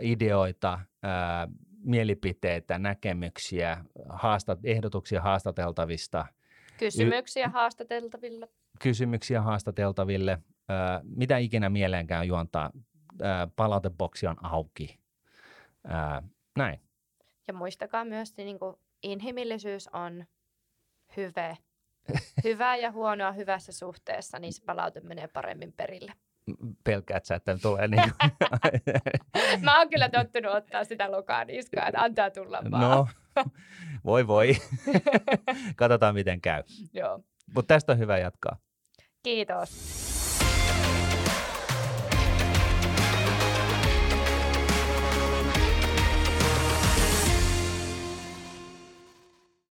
A: ideoita, ää, mielipiteitä, näkemyksiä, haastat, ehdotuksia haastateltavista,
B: Kysymyksiä haastateltaville.
A: kysymyksiä haastateltaville, ää, mitä ikinä mieleenkään juontaa, ää, palauteboksi on auki. Ää, näin.
B: Ja muistakaa myös, että niin kuin inhimillisyys on hyve. [laughs] Hyvää ja huonoa hyvässä suhteessa, niin se palaute menee paremmin perille.
A: Pelkäät sä, että tulee niin [laughs]
B: Mä oon kyllä tottunut ottaa sitä lokaa niskaan, että antaa tulla vaan.
A: No, voi voi. [laughs] Katsotaan miten käy.
B: Joo.
A: Mutta tästä on hyvä jatkaa.
B: Kiitos.